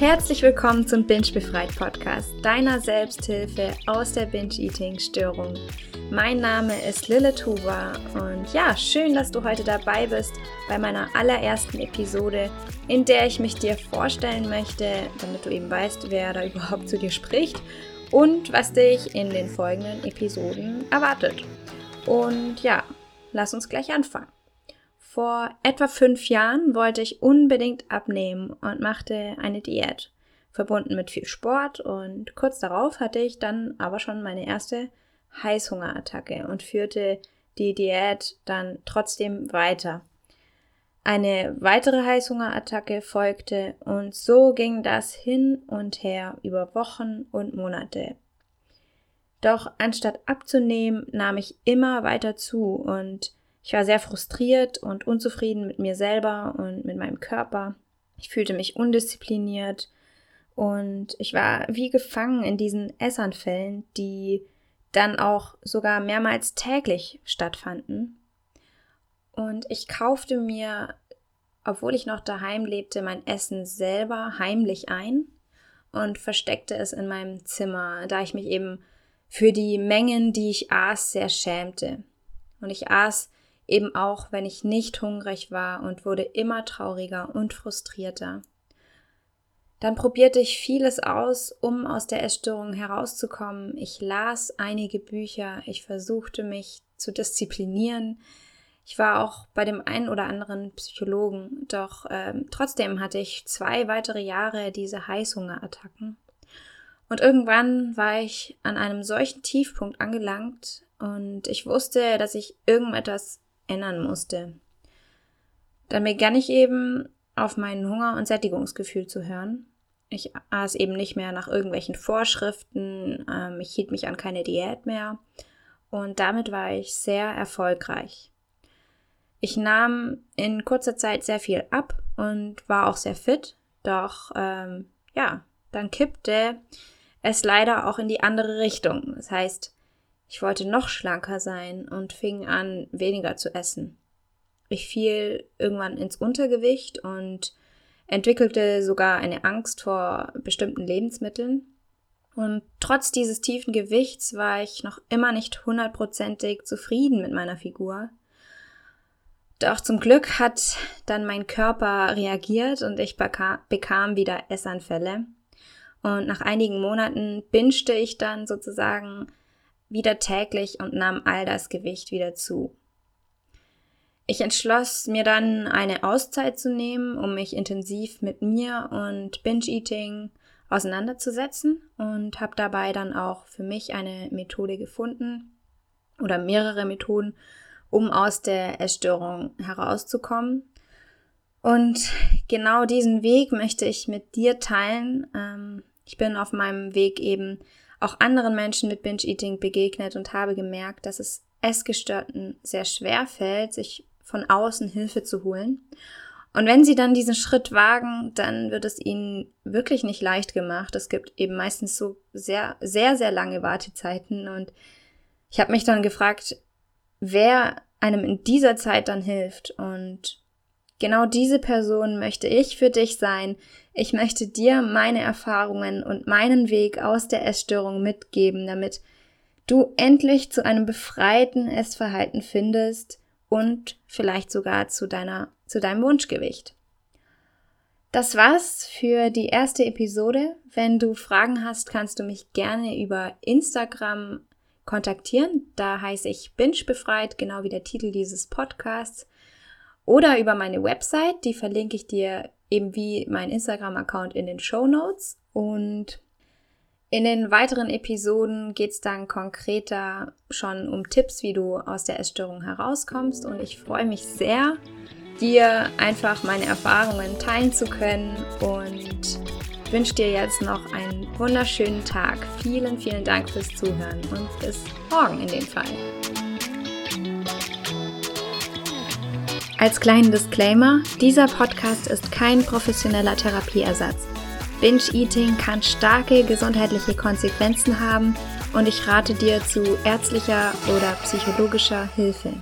Herzlich willkommen zum Binge Befreit Podcast, deiner Selbsthilfe aus der Binge-Eating-Störung. Mein Name ist Lille Tuba und ja, schön, dass du heute dabei bist bei meiner allerersten Episode, in der ich mich dir vorstellen möchte, damit du eben weißt, wer da überhaupt zu dir spricht und was dich in den folgenden Episoden erwartet. Und ja, lass uns gleich anfangen. Vor etwa fünf Jahren wollte ich unbedingt abnehmen und machte eine Diät, verbunden mit viel Sport und kurz darauf hatte ich dann aber schon meine erste Heißhungerattacke und führte die Diät dann trotzdem weiter. Eine weitere Heißhungerattacke folgte und so ging das hin und her über Wochen und Monate. Doch anstatt abzunehmen, nahm ich immer weiter zu und ich war sehr frustriert und unzufrieden mit mir selber und mit meinem Körper. Ich fühlte mich undiszipliniert und ich war wie gefangen in diesen Essanfällen, die dann auch sogar mehrmals täglich stattfanden. Und ich kaufte mir, obwohl ich noch daheim lebte, mein Essen selber heimlich ein und versteckte es in meinem Zimmer, da ich mich eben für die Mengen, die ich aß, sehr schämte. Und ich aß eben auch wenn ich nicht hungrig war und wurde immer trauriger und frustrierter. Dann probierte ich vieles aus, um aus der Essstörung herauszukommen. Ich las einige Bücher, ich versuchte mich zu disziplinieren. Ich war auch bei dem einen oder anderen Psychologen, doch ähm, trotzdem hatte ich zwei weitere Jahre diese Heißhungerattacken. Und irgendwann war ich an einem solchen Tiefpunkt angelangt und ich wusste, dass ich irgendetwas ändern musste. Dann begann ich eben auf mein Hunger- und Sättigungsgefühl zu hören. Ich aß eben nicht mehr nach irgendwelchen Vorschriften, ähm, ich hielt mich an keine Diät mehr und damit war ich sehr erfolgreich. Ich nahm in kurzer Zeit sehr viel ab und war auch sehr fit, doch ähm, ja, dann kippte es leider auch in die andere Richtung. Das heißt, ich wollte noch schlanker sein und fing an, weniger zu essen. Ich fiel irgendwann ins Untergewicht und entwickelte sogar eine Angst vor bestimmten Lebensmitteln. Und trotz dieses tiefen Gewichts war ich noch immer nicht hundertprozentig zufrieden mit meiner Figur. Doch zum Glück hat dann mein Körper reagiert und ich bekam wieder Essanfälle. Und nach einigen Monaten binschte ich dann sozusagen wieder täglich und nahm all das Gewicht wieder zu. Ich entschloss mir dann eine Auszeit zu nehmen, um mich intensiv mit mir und Binge-Eating auseinanderzusetzen und habe dabei dann auch für mich eine Methode gefunden oder mehrere Methoden, um aus der Essstörung herauszukommen. Und genau diesen Weg möchte ich mit dir teilen. Ähm, ich bin auf meinem Weg eben auch anderen Menschen mit Binge-Eating begegnet und habe gemerkt, dass es Essgestörten sehr schwer fällt, sich von außen Hilfe zu holen. Und wenn sie dann diesen Schritt wagen, dann wird es ihnen wirklich nicht leicht gemacht. Es gibt eben meistens so sehr, sehr, sehr lange Wartezeiten. Und ich habe mich dann gefragt, wer einem in dieser Zeit dann hilft. Und genau diese Person möchte ich für dich sein, ich möchte dir meine Erfahrungen und meinen Weg aus der Essstörung mitgeben, damit du endlich zu einem befreiten Essverhalten findest und vielleicht sogar zu deiner, zu deinem Wunschgewicht. Das war's für die erste Episode. Wenn du Fragen hast, kannst du mich gerne über Instagram kontaktieren. Da heiße ich Binge befreit, genau wie der Titel dieses Podcasts. Oder über meine Website, die verlinke ich dir eben wie mein Instagram-Account in den Show Notes. Und in den weiteren Episoden geht es dann konkreter schon um Tipps, wie du aus der Essstörung herauskommst. Und ich freue mich sehr, dir einfach meine Erfahrungen teilen zu können und wünsche dir jetzt noch einen wunderschönen Tag. Vielen, vielen Dank fürs Zuhören und bis morgen in dem Fall. Als kleinen Disclaimer, dieser Podcast ist kein professioneller Therapieersatz. Binge-Eating kann starke gesundheitliche Konsequenzen haben und ich rate dir zu ärztlicher oder psychologischer Hilfe.